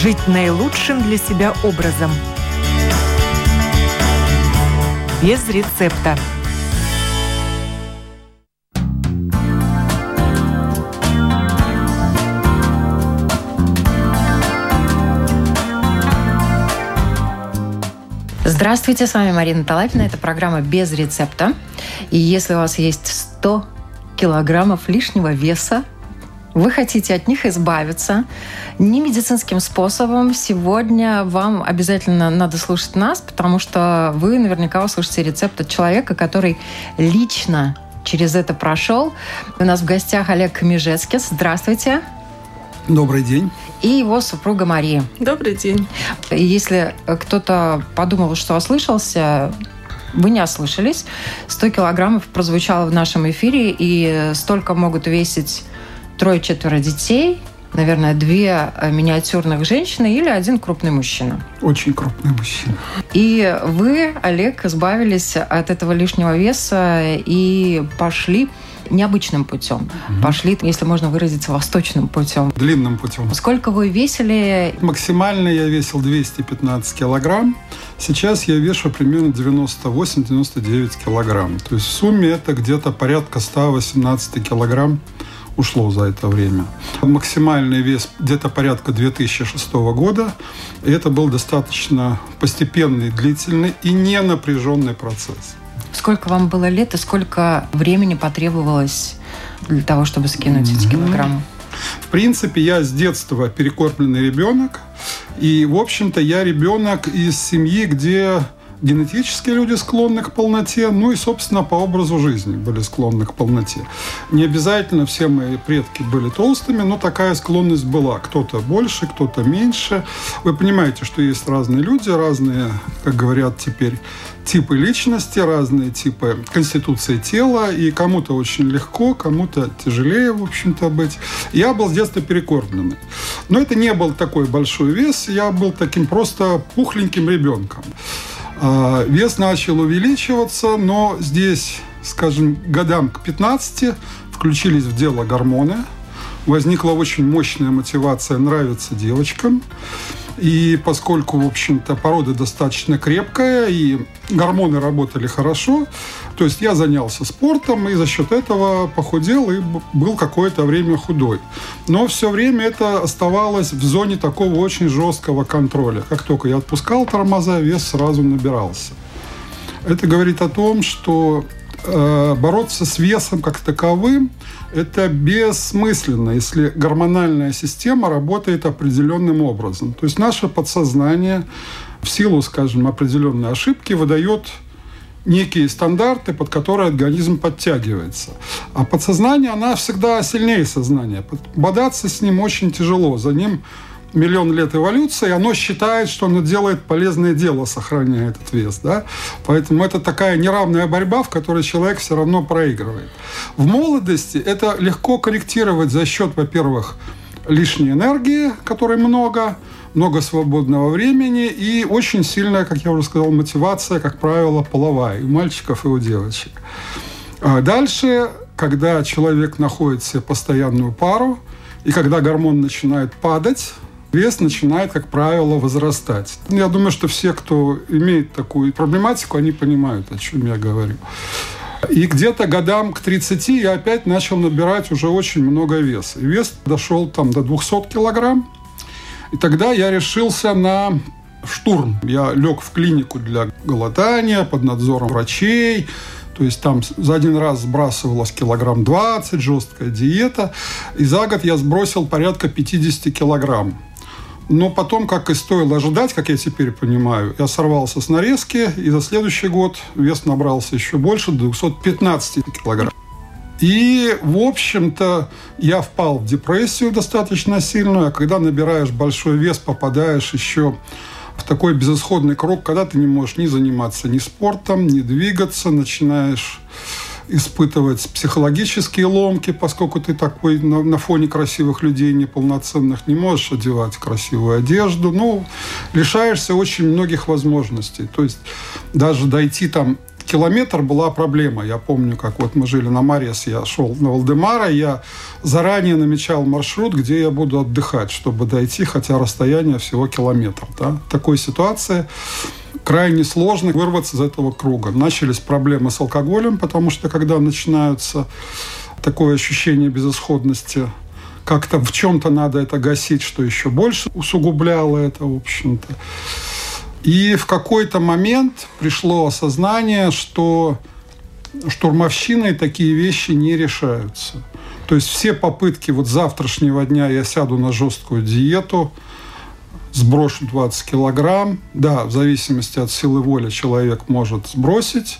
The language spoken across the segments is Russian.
жить наилучшим для себя образом. Без рецепта. Здравствуйте, с вами Марина Талапина. Это программа «Без рецепта». И если у вас есть 100 килограммов лишнего веса, вы хотите от них избавиться не медицинским способом. Сегодня вам обязательно надо слушать нас, потому что вы наверняка услышите рецепт от человека, который лично через это прошел. У нас в гостях Олег Камежецкис. Здравствуйте. Добрый день. И его супруга Мария. Добрый день. Если кто-то подумал, что ослышался, вы не ослышались. 100 килограммов прозвучало в нашем эфире, и столько могут весить трое-четверо детей, наверное, две миниатюрных женщины или один крупный мужчина. Очень крупный мужчина. И вы, Олег, избавились от этого лишнего веса и пошли необычным путем. Угу. Пошли, если можно выразиться, восточным путем. Длинным путем. Сколько вы весили? Максимально я весил 215 килограмм. Сейчас я вешу примерно 98-99 килограмм. То есть в сумме это где-то порядка 118 килограмм ушло за это время. Максимальный вес где-то порядка 2006 года. И это был достаточно постепенный, длительный и не напряженный процесс. Сколько вам было лет и сколько времени потребовалось для того, чтобы скинуть эти килограммы? В принципе, я с детства перекормленный ребенок. И, в общем-то, я ребенок из семьи, где генетически люди склонны к полноте, ну и, собственно, по образу жизни были склонны к полноте. Не обязательно все мои предки были толстыми, но такая склонность была. Кто-то больше, кто-то меньше. Вы понимаете, что есть разные люди, разные, как говорят теперь, типы личности, разные типы конституции тела, и кому-то очень легко, кому-то тяжелее, в общем-то, быть. Я был с детства перекормленный. Но это не был такой большой вес, я был таким просто пухленьким ребенком. А, вес начал увеличиваться, но здесь, скажем, годам к 15 включились в дело гормоны. Возникла очень мощная мотивация нравиться девочкам. И поскольку, в общем-то, порода достаточно крепкая, и гормоны работали хорошо, то есть я занялся спортом, и за счет этого похудел и был какое-то время худой. Но все время это оставалось в зоне такого очень жесткого контроля. Как только я отпускал тормоза, вес сразу набирался. Это говорит о том, что бороться с весом как таковым это бессмысленно, если гормональная система работает определенным образом. То есть наше подсознание в силу, скажем, определенной ошибки выдает некие стандарты, под которые организм подтягивается. А подсознание, она всегда сильнее сознания. Бодаться с ним очень тяжело. За ним миллион лет эволюции, оно считает, что оно делает полезное дело, сохраняя этот вес. Да? Поэтому это такая неравная борьба, в которой человек все равно проигрывает. В молодости это легко корректировать за счет, во-первых, лишней энергии, которой много, много свободного времени и очень сильная, как я уже сказал, мотивация, как правило, половая и у мальчиков, и у девочек. А дальше, когда человек находит себе постоянную пару, и когда гормон начинает падать, вес начинает, как правило, возрастать. Я думаю, что все, кто имеет такую проблематику, они понимают, о чем я говорю. И где-то годам к 30 я опять начал набирать уже очень много веса. И вес дошел там до 200 килограмм. И тогда я решился на штурм. Я лег в клинику для голодания под надзором врачей. То есть там за один раз сбрасывалось килограмм 20, жесткая диета. И за год я сбросил порядка 50 килограмм. Но потом, как и стоило ожидать, как я теперь понимаю, я сорвался с нарезки, и за следующий год вес набрался еще больше, до 215 килограмм. И, в общем-то, я впал в депрессию достаточно сильную, а когда набираешь большой вес, попадаешь еще в такой безысходный круг, когда ты не можешь ни заниматься ни спортом, ни двигаться, начинаешь испытывать психологические ломки, поскольку ты такой на, на фоне красивых людей неполноценных не можешь одевать красивую одежду. Ну, лишаешься очень многих возможностей. То есть даже дойти там километр была проблема. Я помню, как вот мы жили на Марес, я шел на Валдемара, я заранее намечал маршрут, где я буду отдыхать, чтобы дойти, хотя расстояние всего километр. Да? В такой ситуации крайне сложно вырваться из этого круга. Начались проблемы с алкоголем, потому что когда начинаются такое ощущение безысходности, как-то в чем-то надо это гасить, что еще больше усугубляло это, в общем-то. И в какой-то момент пришло осознание, что штурмовщиной такие вещи не решаются. То есть все попытки вот завтрашнего дня я сяду на жесткую диету, сброшу 20 килограмм. Да, в зависимости от силы воли человек может сбросить,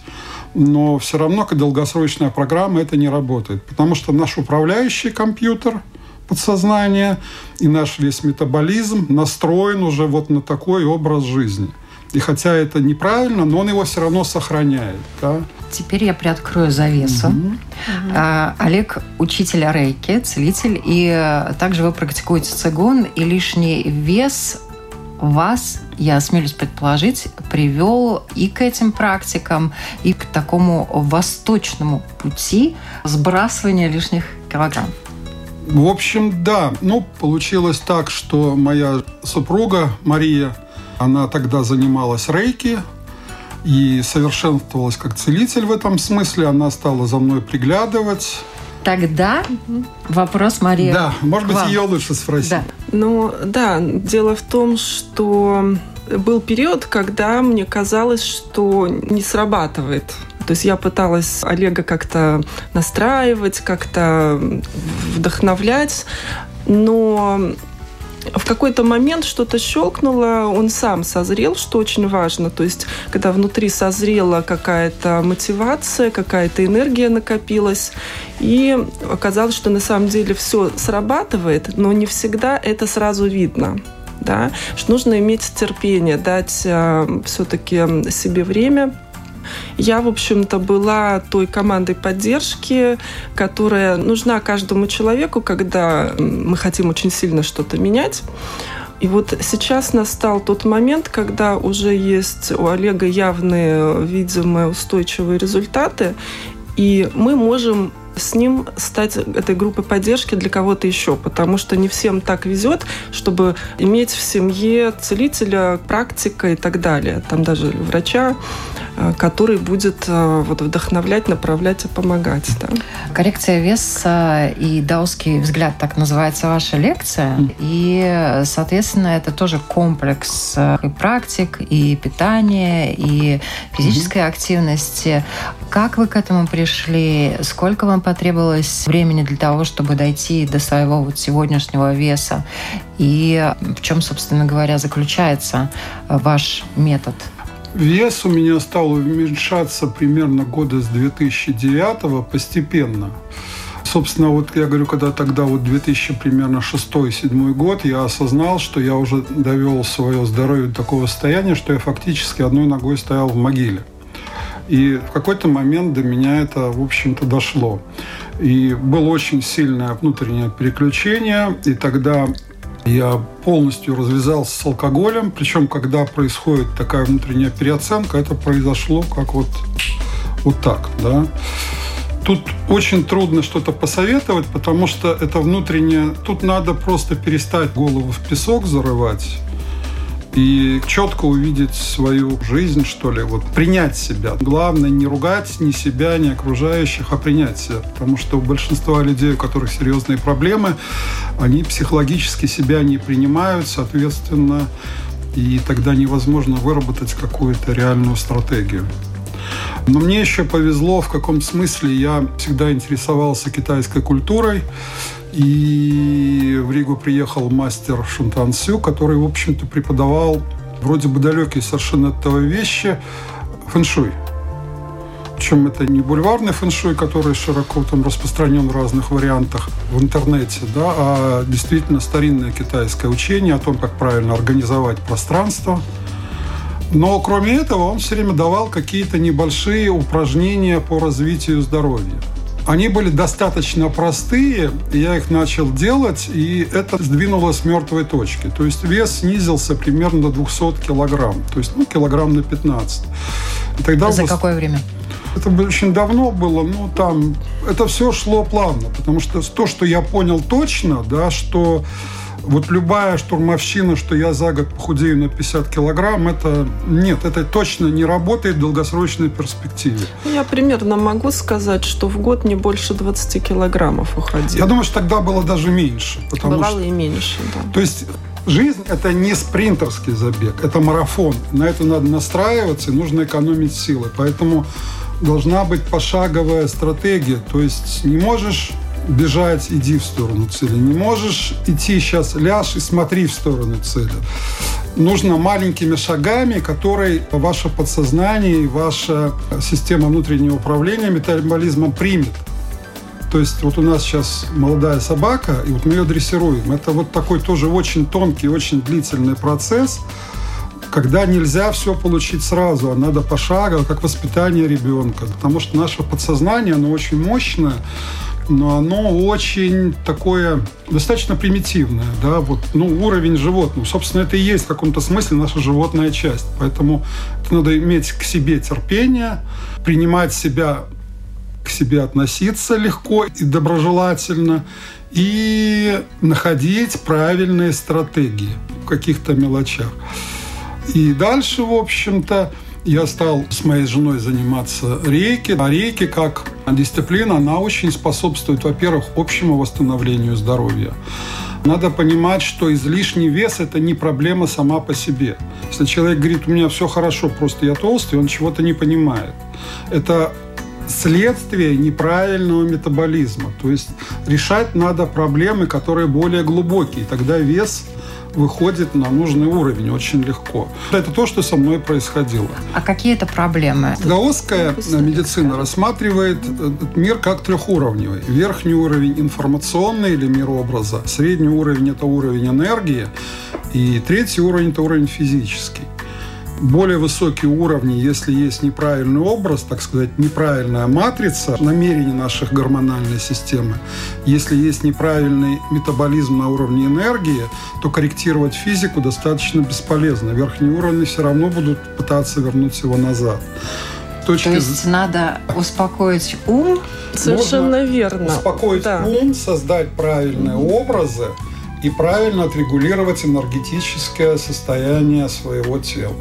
но все равно как долгосрочная программа это не работает. Потому что наш управляющий компьютер – подсознание, и наш весь метаболизм настроен уже вот на такой образ жизни. И хотя это неправильно, но он его все равно сохраняет. Да? Теперь я приоткрою завесу. Угу. А, Олег учитель рейки, целитель, и э, также вы практикуете цигун, и лишний вес вас, я осмелюсь предположить, привел и к этим практикам, и к такому восточному пути сбрасывания лишних килограмм. В общем, да. Ну, получилось так, что моя супруга Мария, она тогда занималась рейки и совершенствовалась как целитель в этом смысле. Она стала за мной приглядывать. Тогда вопрос, Мария. Да, может быть, ее лучше спросить. Да. Ну, да, дело в том, что был период, когда мне казалось, что не срабатывает то есть я пыталась Олега как-то настраивать, как-то вдохновлять, но в какой-то момент что-то щелкнуло, он сам созрел, что очень важно. То есть, когда внутри созрела какая-то мотивация, какая-то энергия накопилась, и оказалось, что на самом деле все срабатывает, но не всегда это сразу видно. Да? Что нужно иметь терпение, дать э, все-таки себе время – я, в общем-то, была той командой поддержки, которая нужна каждому человеку, когда мы хотим очень сильно что-то менять. И вот сейчас настал тот момент, когда уже есть у Олега явные, видимые, устойчивые результаты, и мы можем с ним стать этой группой поддержки для кого-то еще, потому что не всем так везет, чтобы иметь в семье целителя, практика и так далее. Там даже врача, э, который будет э, вот, вдохновлять, направлять и помогать. Да. Коррекция веса и даосский взгляд, так называется ваша лекция. И, соответственно, это тоже комплекс э, и практик, и питания, и физической активности. Как вы к этому пришли? Сколько вам потребовалось времени для того, чтобы дойти до своего вот сегодняшнего веса? И в чем, собственно говоря, заключается ваш метод? Вес у меня стал уменьшаться примерно года с 2009 постепенно. Собственно, вот я говорю, когда тогда вот 2000 примерно 6-7 год, я осознал, что я уже довел свое здоровье до такого состояния, что я фактически одной ногой стоял в могиле. И в какой-то момент до меня это, в общем-то, дошло. И было очень сильное внутреннее переключение, и тогда я полностью развязался с алкоголем, причем когда происходит такая внутренняя переоценка, это произошло как вот, вот так, да. Тут очень трудно что-то посоветовать, потому что это внутреннее... Тут надо просто перестать голову в песок зарывать и четко увидеть свою жизнь, что ли, вот принять себя. Главное не ругать ни себя, ни окружающих, а принять себя. Потому что у большинства людей, у которых серьезные проблемы, они психологически себя не принимают, соответственно, и тогда невозможно выработать какую-то реальную стратегию. Но мне еще повезло, в каком смысле я всегда интересовался китайской культурой. И в Ригу приехал мастер Шунтан Сю, который, в общем-то, преподавал вроде бы далекие совершенно от этого вещи фэншуй. Причем это не бульварный фэншуй, который широко там распространен в разных вариантах в интернете, да, а действительно старинное китайское учение о том, как правильно организовать пространство. Но кроме этого он все время давал какие-то небольшие упражнения по развитию здоровья. Они были достаточно простые, я их начал делать, и это сдвинуло с мертвой точки. То есть вес снизился примерно до 200 килограмм, то есть ну, килограмм на 15. И тогда За вас... какое время? Это очень давно было, но там это все шло плавно, потому что то, что я понял точно, да, что вот любая штурмовщина, что я за год похудею на 50 килограмм, это нет, это точно не работает в долгосрочной перспективе. Я примерно могу сказать, что в год не больше 20 килограммов уходил. Я думаю, что тогда было даже меньше. Потому Бывало что... и меньше, да. То есть Жизнь – это не спринтерский забег, это марафон. На это надо настраиваться, и нужно экономить силы. Поэтому должна быть пошаговая стратегия. То есть не можешь бежать, иди в сторону цели. Не можешь идти сейчас, ляжь и смотри в сторону цели. Нужно маленькими шагами, которые ваше подсознание и ваша система внутреннего управления метаболизмом примет. То есть вот у нас сейчас молодая собака, и вот мы ее дрессируем. Это вот такой тоже очень тонкий, очень длительный процесс, когда нельзя все получить сразу, а надо пошагово, как воспитание ребенка. Потому что наше подсознание, оно очень мощное, но оно очень такое достаточно примитивное, да, вот, ну, уровень животного. Собственно, это и есть в каком-то смысле наша животная часть. Поэтому это надо иметь к себе терпение, принимать себя к себе относиться легко и доброжелательно и находить правильные стратегии в каких-то мелочах. И дальше, в общем-то, я стал с моей женой заниматься рейки. А рейки как дисциплина, она очень способствует, во-первых, общему восстановлению здоровья. Надо понимать, что излишний вес – это не проблема сама по себе. Если человек говорит, у меня все хорошо, просто я толстый, он чего-то не понимает. Это следствие неправильного метаболизма. То есть решать надо проблемы, которые более глубокие. Тогда вес выходит на нужный уровень очень легко. Это то, что со мной происходило. А какие это проблемы? Даосская медицина рассматривает этот мир как трехуровневый. Верхний уровень информационный или мир образа, средний уровень – это уровень энергии, и третий уровень – это уровень физический более высокие уровни, если есть неправильный образ, так сказать, неправильная матрица намерений наших гормональной системы, если есть неправильный метаболизм на уровне энергии, то корректировать физику достаточно бесполезно. Верхние уровни все равно будут пытаться вернуть его назад. Точки... То есть надо успокоить ум? Совершенно Можно верно. Успокоить да. ум, создать правильные образы и правильно отрегулировать энергетическое состояние своего тела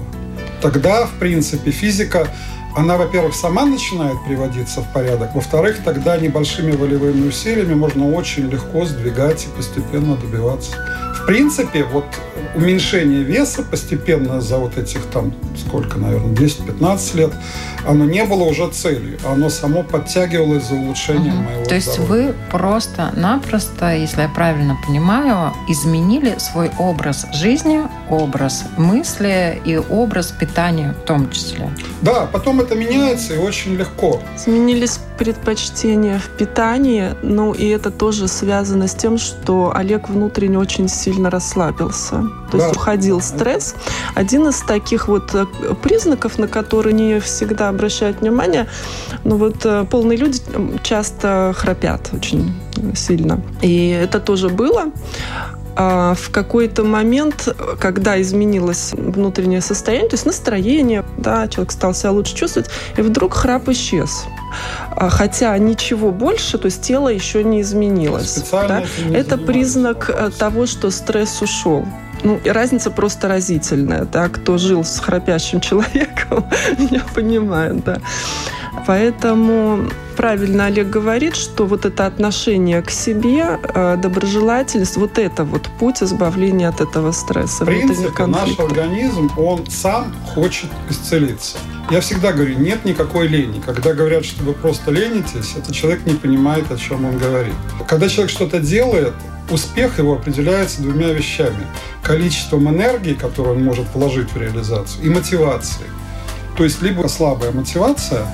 тогда, в принципе, физика, она, во-первых, сама начинает приводиться в порядок, во-вторых, тогда небольшими волевыми усилиями можно очень легко сдвигать и постепенно добиваться. В принципе, вот уменьшение веса постепенно за вот этих там, сколько, наверное, 10-15 лет, оно не было уже целью, оно само подтягивалось за улучшением угу. моего То есть вы просто-напросто, если я правильно понимаю, изменили свой образ жизни, образ мысли и образ питания в том числе. Да, потом это меняется и очень легко. Изменились предпочтения в питании, ну и это тоже связано с тем, что Олег внутренне очень сильно расслабился. То да. есть уходил стресс. Один из таких вот э, признаков, на которые не всегда обращают внимание, ну вот э, полные люди часто храпят очень сильно. И это тоже было. А в какой-то момент, когда изменилось внутреннее состояние, то есть настроение, да, человек стал себя лучше чувствовать, и вдруг храп исчез. А хотя ничего больше, то есть тело еще не изменилось. Да? Не это признак э, того, что стресс ушел. Ну, разница просто разительная, да, кто жил с храпящим человеком, меня понимает, да. Поэтому правильно Олег говорит, что вот это отношение к себе, э, доброжелательность, вот это вот путь избавления от этого стресса. В принципе, наш организм, он сам хочет исцелиться. Я всегда говорю, нет никакой лени. Когда говорят, что вы просто ленитесь, это человек не понимает, о чем он говорит. Когда человек что-то делает, успех его определяется двумя вещами. Количеством энергии, которую он может вложить в реализацию, и мотивацией. То есть либо слабая мотивация,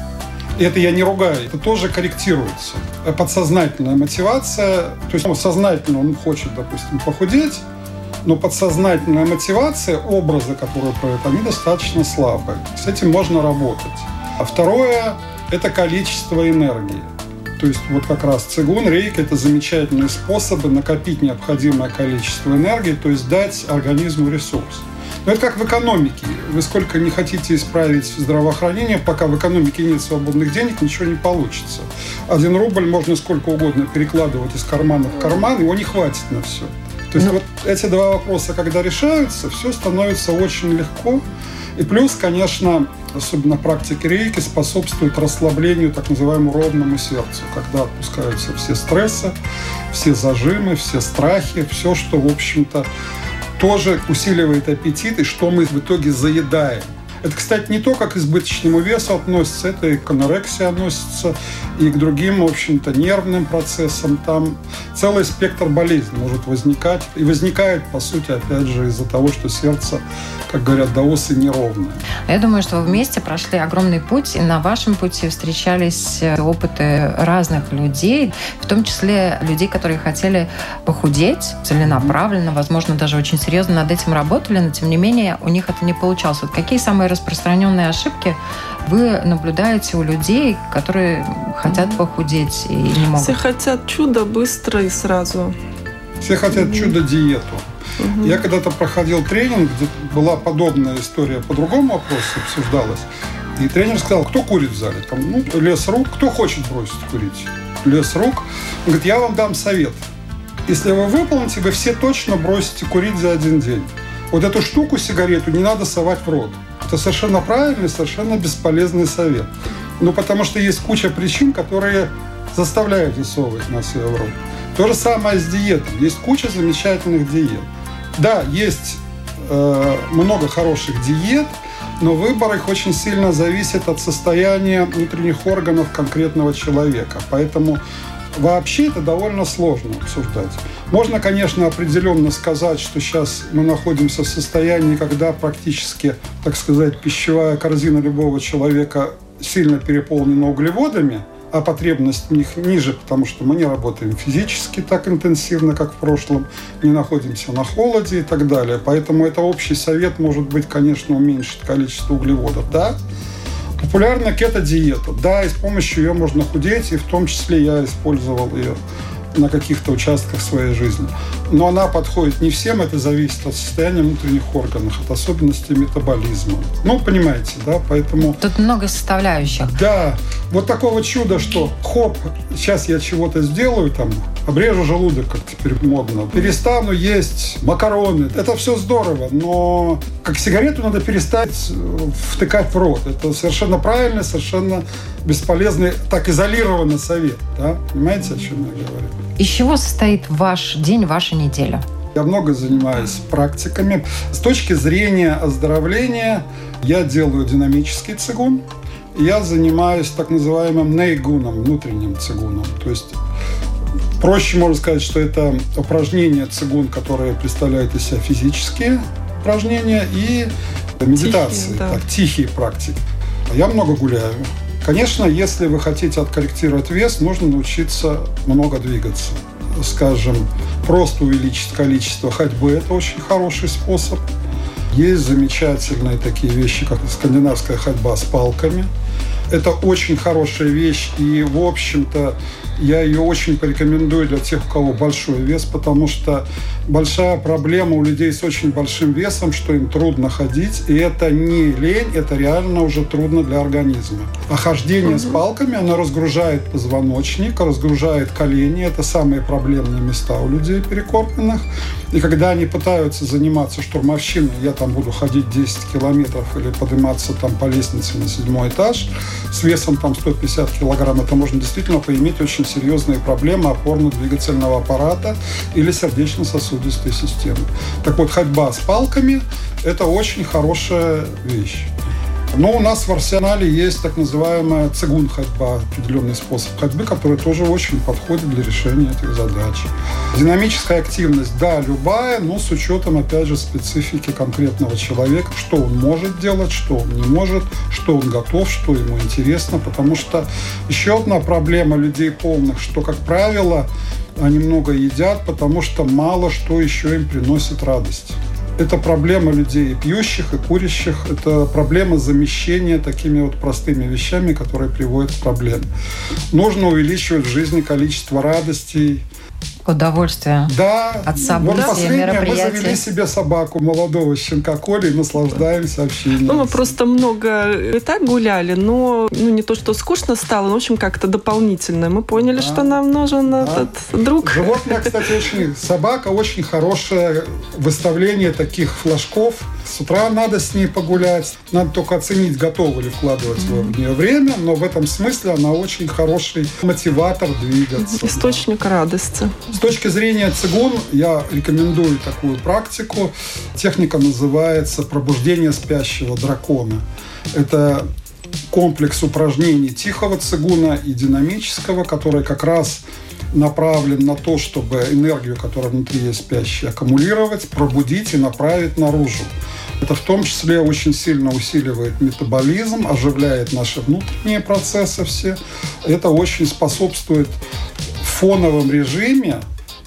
это я не ругаю, это тоже корректируется. Подсознательная мотивация, то есть ну, сознательно он хочет, допустим, похудеть, но подсознательная мотивация, образы, которые проют, они достаточно слабые. С этим можно работать. А второе – это количество энергии. То есть вот как раз цигун, рейк – это замечательные способы накопить необходимое количество энергии, то есть дать организму ресурс. Но это как в экономике. Вы сколько не хотите исправить здравоохранение, пока в экономике нет свободных денег, ничего не получится. Один рубль можно сколько угодно перекладывать из кармана в карман, его не хватит на все. То есть ну, вот эти два вопроса, когда решаются, все становится очень легко. И плюс, конечно, особенно практики рейки способствует расслаблению так называемому ровному сердцу, когда отпускаются все стрессы, все зажимы, все страхи, все, что, в общем-то, тоже усиливает аппетит и что мы в итоге заедаем. Это, кстати, не то, как к избыточному весу относится, это и к анорексии относится, и к другим, в общем-то, нервным процессам. Там целый спектр болезней может возникать. И возникает, по сути, опять же, из-за того, что сердце, как говорят даосы, неровное. Я думаю, что вы вместе прошли огромный путь, и на вашем пути встречались э, опыты разных людей, в том числе людей, которые хотели похудеть целенаправленно, возможно, даже очень серьезно над этим работали, но тем не менее у них это не получалось. Вот какие самые распространенные ошибки вы наблюдаете у людей, которые хотят похудеть и не могут? Все хотят чудо быстро и сразу. Все хотят чудо-диету. Угу. Я когда-то проходил тренинг, где была подобная история, по другому вопросу обсуждалась. И тренер сказал, кто курит в зале? Там, ну, лес рук, кто хочет бросить курить? Лес рук. Он говорит, я вам дам совет. Если вы выполните, вы все точно бросите курить за один день. Вот эту штуку, сигарету, не надо совать в рот. Это совершенно правильный, совершенно бесполезный совет. Ну, потому что есть куча причин, которые заставляют засовывать на себя в рот. То же самое с диетой. Есть куча замечательных диет. Да, есть э, много хороших диет, но выбор их очень сильно зависит от состояния внутренних органов конкретного человека. Поэтому вообще это довольно сложно обсуждать. Можно, конечно, определенно сказать, что сейчас мы находимся в состоянии, когда практически, так сказать, пищевая корзина любого человека сильно переполнена углеводами, а потребность в них ниже, потому что мы не работаем физически так интенсивно, как в прошлом, не находимся на холоде и так далее. Поэтому это общий совет может быть, конечно, уменьшить количество углеводов. Да, Популярна кето-диета. Да, и с помощью ее можно худеть, и в том числе я использовал ее на каких-то участках своей жизни. Но она подходит не всем, это зависит от состояния внутренних органов, от особенностей метаболизма. Ну, понимаете, да, поэтому... Тут много составляющих. Да, вот такого чуда, что хоп, сейчас я чего-то сделаю, там, обрежу желудок, как теперь модно, перестану есть макароны. Это все здорово, но как сигарету надо перестать втыкать в рот. Это совершенно правильно, совершенно бесполезный, так изолированный совет. Да? Понимаете, о чем я говорю? Из чего состоит ваш день, ваша неделя? Я много занимаюсь практиками. С точки зрения оздоровления я делаю динамический цигун. Я занимаюсь так называемым нейгуном, внутренним цигуном. То есть проще можно сказать, что это упражнения цигун, которые представляют из себя физические упражнения и медитации, тихие, да. так, тихие практики. Я много гуляю. Конечно, если вы хотите откорректировать вес, нужно научиться много двигаться. Скажем, просто увеличить количество ходьбы – это очень хороший способ. Есть замечательные такие вещи, как скандинавская ходьба с палками. Это очень хорошая вещь, и, в общем-то, я ее очень порекомендую для тех, у кого большой вес, потому что большая проблема у людей с очень большим весом, что им трудно ходить, и это не лень, это реально уже трудно для организма. А хождение с палками, оно разгружает позвоночник, разгружает колени, это самые проблемные места у людей перекормленных. И когда они пытаются заниматься штурмовщиной, я там буду ходить 10 километров или подниматься там по лестнице на седьмой этаж с весом там 150 килограмм, это можно действительно поиметь очень серьезные проблемы опорно-двигательного аппарата или сердечно-сосудистой системы. Так вот, ходьба с палками – это очень хорошая вещь. Но у нас в арсенале есть так называемая цигун ходьба, определенный способ ходьбы, который тоже очень подходит для решения этих задач. Динамическая активность, да, любая, но с учетом, опять же, специфики конкретного человека, что он может делать, что он не может, что он готов, что ему интересно, потому что еще одна проблема людей полных, что, как правило, они много едят, потому что мало что еще им приносит радость. Это проблема людей пьющих, и курящих. Это проблема замещения такими вот простыми вещами, которые приводят к проблеме. Нужно увеличивать в жизни количество радостей, удовольствие Да, от событий, вот последнее, мы завели себе собаку молодого щенка Коли и наслаждаемся общением. Ну, мы просто много и так гуляли, но ну, не то, что скучно стало, но, в общем, как-то дополнительно. Мы поняли, Да. что нам нужен Да. этот друг. Животное, кстати, очень... Собака очень хорошее выставление таких флажков. С утра надо с ней погулять. Надо только оценить, готовы ли вкладывать в нее время. Но в этом смысле она очень хороший мотиватор двигаться. Источник радости. С точки зрения цигун я рекомендую такую практику. Техника называется пробуждение спящего дракона. Это комплекс упражнений тихого цигуна и динамического, который как раз направлен на то, чтобы энергию, которая внутри есть спящей, аккумулировать, пробудить и направить наружу. Это в том числе очень сильно усиливает метаболизм, оживляет наши внутренние процессы все. Это очень способствует фоновом режиме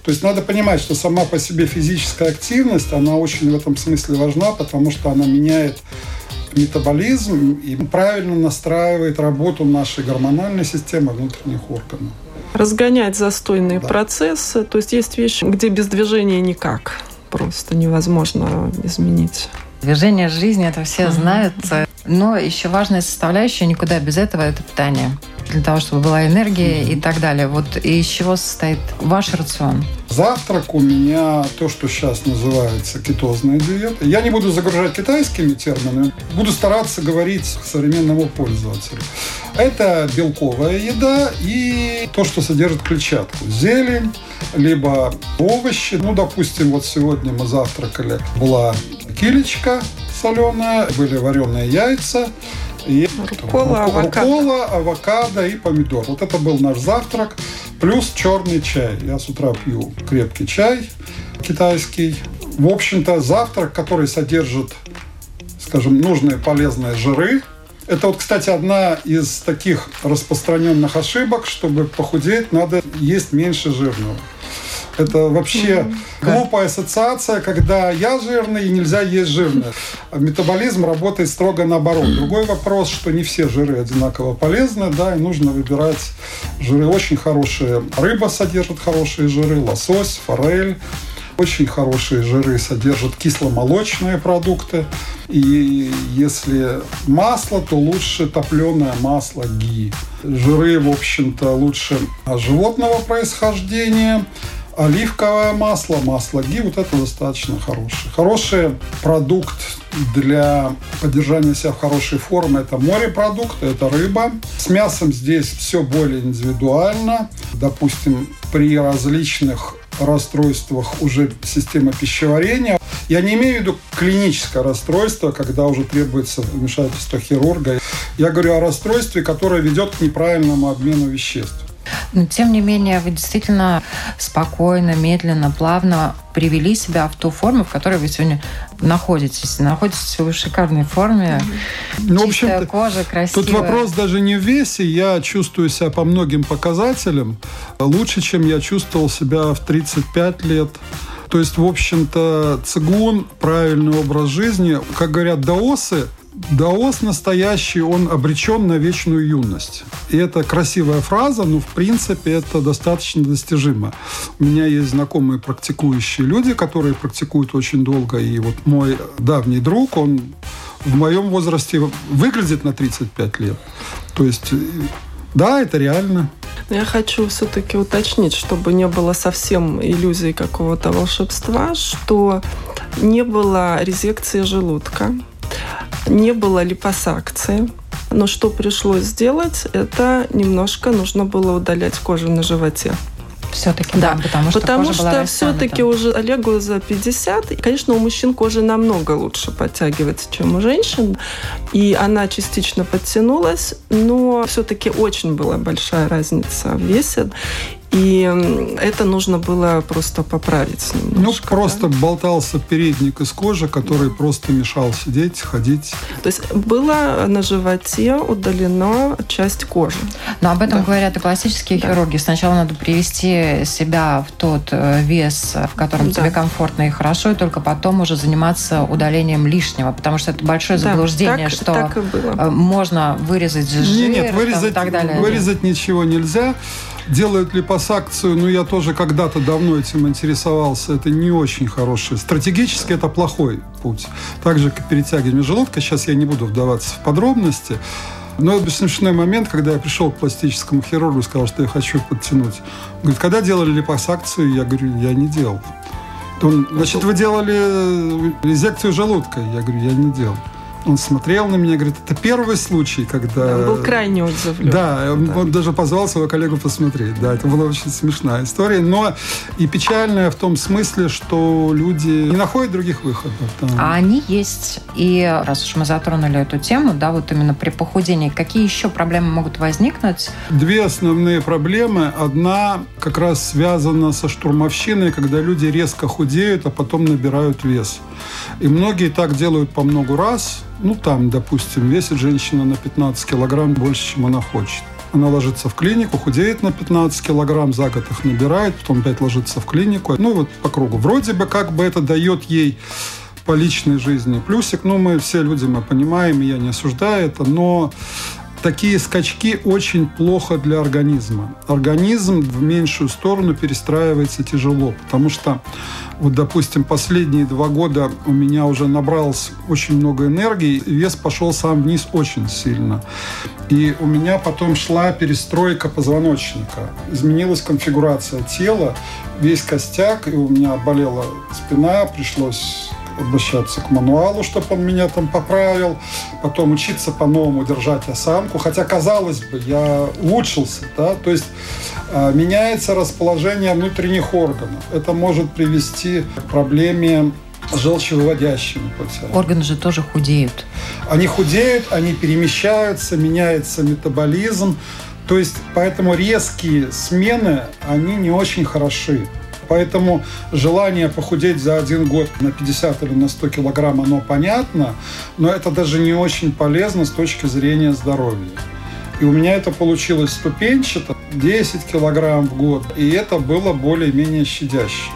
то есть надо понимать, что сама по себе физическая активность, она очень в этом смысле важна, потому что она меняет метаболизм и правильно настраивает работу нашей гормональной системы внутренних органов. Разгонять застойные Да. процессы. То есть есть вещи, где без движения никак. Просто невозможно изменить. Движение жизни, это все знают. Но еще важная составляющая, никуда без этого, это питание. Для того, чтобы была энергия и так далее. Вот из чего состоит ваш рацион? Завтрак у меня то, что сейчас называется кетозная диета. Я не буду загружать китайскими терминами, буду стараться говорить современному пользователю. Это белковая еда и то, что содержит клетчатку. Зелень, либо овощи. Ну, допустим, вот сегодня мы завтракали. Была килечка соленая, были вареные яйца, и Руккола, авокадо. руккола, авокадо и помидор. Вот это был наш завтрак. Плюс черный чай. Я с утра пью крепкий чай китайский. В общем-то, завтрак, который содержит, скажем, нужные полезные жиры. Это вот, кстати, одна из таких распространенных ошибок, чтобы похудеть, надо есть меньше жирного. Это вообще глупая ассоциация, когда я жирный и нельзя есть жирное. Метаболизм работает строго наоборот. Другой вопрос, что не все жиры одинаково полезны, да, и нужно выбирать жиры. Очень хорошие рыба содержит хорошие жиры, лосось, форель. Очень хорошие жиры содержат кисломолочные продукты. И если масло, то лучше топленое масло ги. Жиры, в общем-то, лучше животного происхождения. Оливковое масло, масло ги, вот это достаточно хорошее. Хороший продукт для поддержания себя в хорошей форме – это морепродукты, это рыба. С мясом здесь все более индивидуально. Допустим, при различных расстройствах уже системы пищеварения. Я не имею в виду клиническое расстройство, когда уже требуется вмешательство хирурга. Я говорю о расстройстве, которое ведет к неправильному обмену веществ. Но, тем не менее, вы действительно спокойно, медленно, плавно привели себя в ту форму, в которой вы сегодня находитесь. Находитесь вы в шикарной форме. Ну, в общем-то, кожа, красивая. Тут вопрос даже не в весе. Я чувствую себя по многим показателям лучше, чем я чувствовал себя в 35 лет. То есть, в общем-то, цигун, правильный образ жизни, как говорят даосы, Даос настоящий, он обречен на вечную юность. И это красивая фраза, но в принципе это достаточно достижимо. У меня есть знакомые практикующие люди, которые практикуют очень долго. И вот мой давний друг, он в моем возрасте выглядит на 35 лет. То есть, да, это реально. Я хочу все-таки уточнить, чтобы не было совсем иллюзий какого-то волшебства, что не было резекции желудка, не было липосакции. Но что пришлось сделать, это немножко нужно было удалять кожу на животе. Все-таки, Да, да, потому что Потому что все-таки уже Олегу за 50. И, конечно, у мужчин кожа намного лучше подтягивается, чем у женщин. И она частично подтянулась, но все-таки очень была большая разница в весе. И это нужно было просто поправить Ну, немножко. просто болтался передник из кожи, который просто мешал сидеть, ходить. да. То есть было на животе удалена часть кожи. Но об этом Да. говорят и классические Да. хирурги. Сначала надо привести себя в тот э, вес, в котором Да. тебе комфортно и хорошо, и только потом уже заниматься удалением лишнего, потому что это большое Да, заблуждение, так- что так и было. э, можно вырезать жир нет, нет, там, вырезать, и так далее. вырезать ничего нельзя. Делают липосакцию, ну, я тоже когда-то давно этим интересовался. Это не очень хороший. Стратегически это плохой путь. Так же, как перетягивание желудка. Сейчас я не буду вдаваться в подробности. Но это смешной момент, когда я пришел к пластическому хирургу и сказал, что я хочу подтянуть. Он говорит, когда делали липосакцию? Я говорю, я не делал. Он, значит, вы делали резекцию желудка? Я говорю, я не делал. Он смотрел на меня, говорит, это первый случай, когда... Он был крайне отзывлен. Да, он, он даже позвал своего коллегу посмотреть. Да, это была очень смешная история, но и печальная в том смысле, что люди не находят других выходов. Да. А они есть. И раз уж мы затронули эту тему, да, вот именно при похудении, какие еще проблемы могут возникнуть? Две основные проблемы. Одна как раз связана со штурмовщиной, когда люди резко худеют, а потом набирают вес. И многие так делают по много раз, ну, там, допустим, весит женщина на 15 килограмм больше, чем она хочет. Она ложится в клинику, худеет на 15 килограмм, за год их набирает, потом опять ложится в клинику. Ну, вот по кругу. Вроде бы как бы это дает ей по личной жизни плюсик. Ну, мы все люди, мы понимаем, я не осуждаю это, но такие скачки очень плохо для организма. Организм в меньшую сторону перестраивается тяжело, потому что, вот, допустим, последние два года у меня уже набралось очень много энергии, вес пошел сам вниз очень сильно. И у меня потом шла перестройка позвоночника. Изменилась конфигурация тела, весь костяк, и у меня болела спина, пришлось обращаться к мануалу, чтобы он меня там поправил, потом учиться по-новому держать осанку, хотя, казалось бы, я улучшился, да, то есть э, меняется расположение внутренних органов. Это может привести к проблеме желчевыводящими путями. Органы же тоже худеют. Они худеют, они перемещаются, меняется метаболизм. То есть поэтому резкие смены, они не очень хороши. Поэтому желание похудеть за один год на 50 или на 100 килограмм, оно понятно, но это даже не очень полезно с точки зрения здоровья. И у меня это получилось ступенчато, 10 килограмм в год, и это было более-менее щадяще.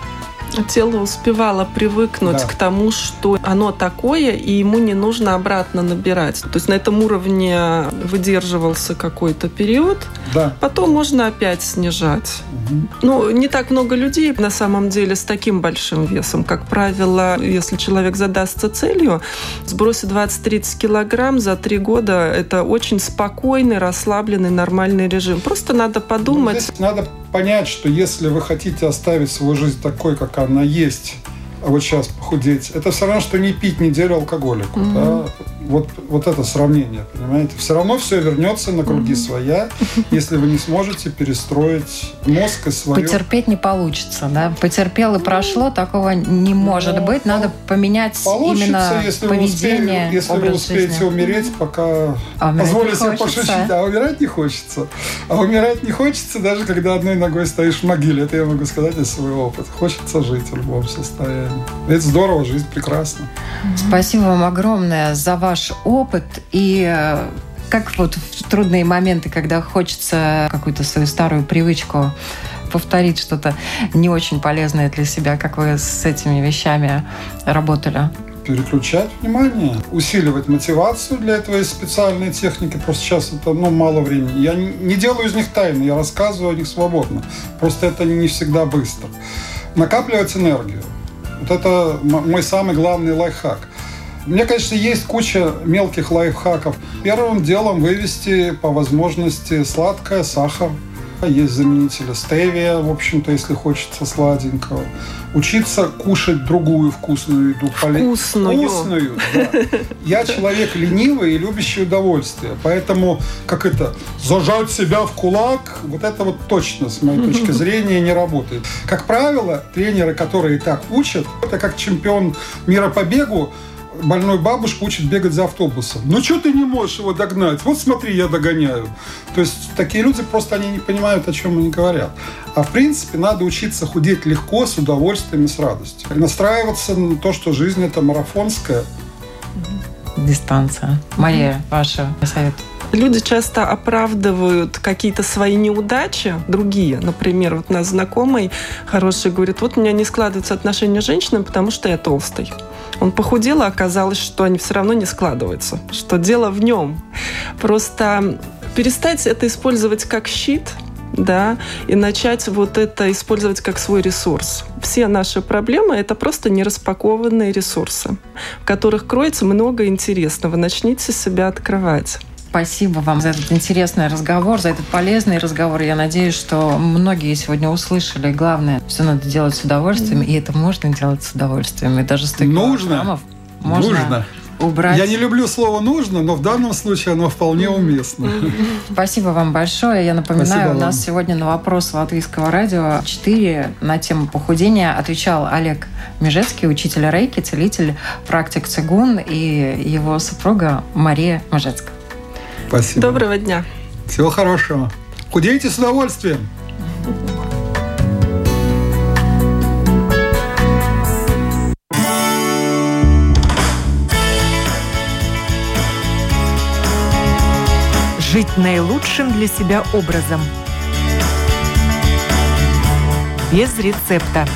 Тело успевало привыкнуть да. к тому, что оно такое, и ему не нужно обратно набирать. То есть на этом уровне выдерживался какой-то период, да. потом можно опять снижать. Угу. Ну, не так много людей на самом деле с таким большим весом. Как правило, если человек задастся целью, сбросит 20-30 килограмм за три года, это очень спокойный, расслабленный, нормальный режим. Просто надо ну, подумать. Ну, надо понять, что если вы хотите оставить свою жизнь такой, как она есть, вот сейчас похудеть, это все равно, что не пить неделю алкоголику. Mm-hmm. Да? Вот, вот это сравнение, понимаете? Все равно все вернется на круги mm-hmm. своя, если вы не сможете перестроить мозг и свое... Потерпеть не получится, да? Потерпел и прошло, такого не может ну, быть. Надо поменять получится, именно если поведение, вы успеете, Если вы успеете жизни. умереть, пока а позволите себе пошутить. А умирать не хочется. А умирать не хочется, даже когда одной ногой стоишь в могиле. Это я могу сказать из своего опыта. Хочется жить в любом состоянии. Это здорово, жизнь прекрасна. Спасибо вам огромное за ваш опыт и э, как вот в трудные моменты, когда хочется какую-то свою старую привычку повторить что-то не очень полезное для себя, как вы с этими вещами работали? переключать внимание, усиливать мотивацию. Для этого есть специальные техники. Просто сейчас это ну, мало времени. Я не делаю из них тайны, я рассказываю о них свободно. Просто это не всегда быстро. Накапливать энергию. Это мой самый главный лайфхак. У меня, конечно, есть куча мелких лайфхаков. Первым делом вывести по возможности сладкое, сахар. Есть заменители стевия, в общем-то, если хочется сладенького. Учиться кушать другую вкусную еду. Вкусную. Вкусную, да. Я человек ленивый и любящий удовольствие. Поэтому, как это, зажать себя в кулак, вот это вот точно, с моей точки зрения, не работает. Как правило, тренеры, которые так учат, это как чемпион мира по бегу, больной бабушку учит бегать за автобусом. Ну, что ты не можешь его догнать? Вот смотри, я догоняю. То есть такие люди просто они не понимают, о чем они говорят. А в принципе надо учиться худеть легко, с удовольствием и с радостью. И настраиваться на то, что жизнь это марафонская. Дистанция. Мария, ваша совет. Люди часто оправдывают какие-то свои неудачи, другие. Например, вот у нас знакомый хороший говорит, вот у меня не складываются отношения с женщинами, потому что я толстый. Он похудел, а оказалось, что они все равно не складываются, что дело в нем. Просто перестать это использовать как щит – да, и начать вот это использовать как свой ресурс. Все наши проблемы – это просто нераспакованные ресурсы, в которых кроется много интересного. Начните себя открывать. Спасибо вам за этот интересный разговор, за этот полезный разговор. Я надеюсь, что многие сегодня услышали. Главное, все надо делать с удовольствием, и это можно делать с удовольствием. И даже 100 нужно. можно нужно. убрать. Я не люблю слово «нужно», но в данном случае оно вполне уместно. Спасибо вам большое. Я напоминаю, Спасибо у нас вам. сегодня на вопрос Латвийского радио 4 на тему похудения отвечал Олег Межецкий, учитель рейки, целитель, практик цигун и его супруга Мария Межецкая. Спасибо. Доброго дня. Всего хорошего. Худейте с удовольствием. Жить наилучшим для себя образом. Без рецепта.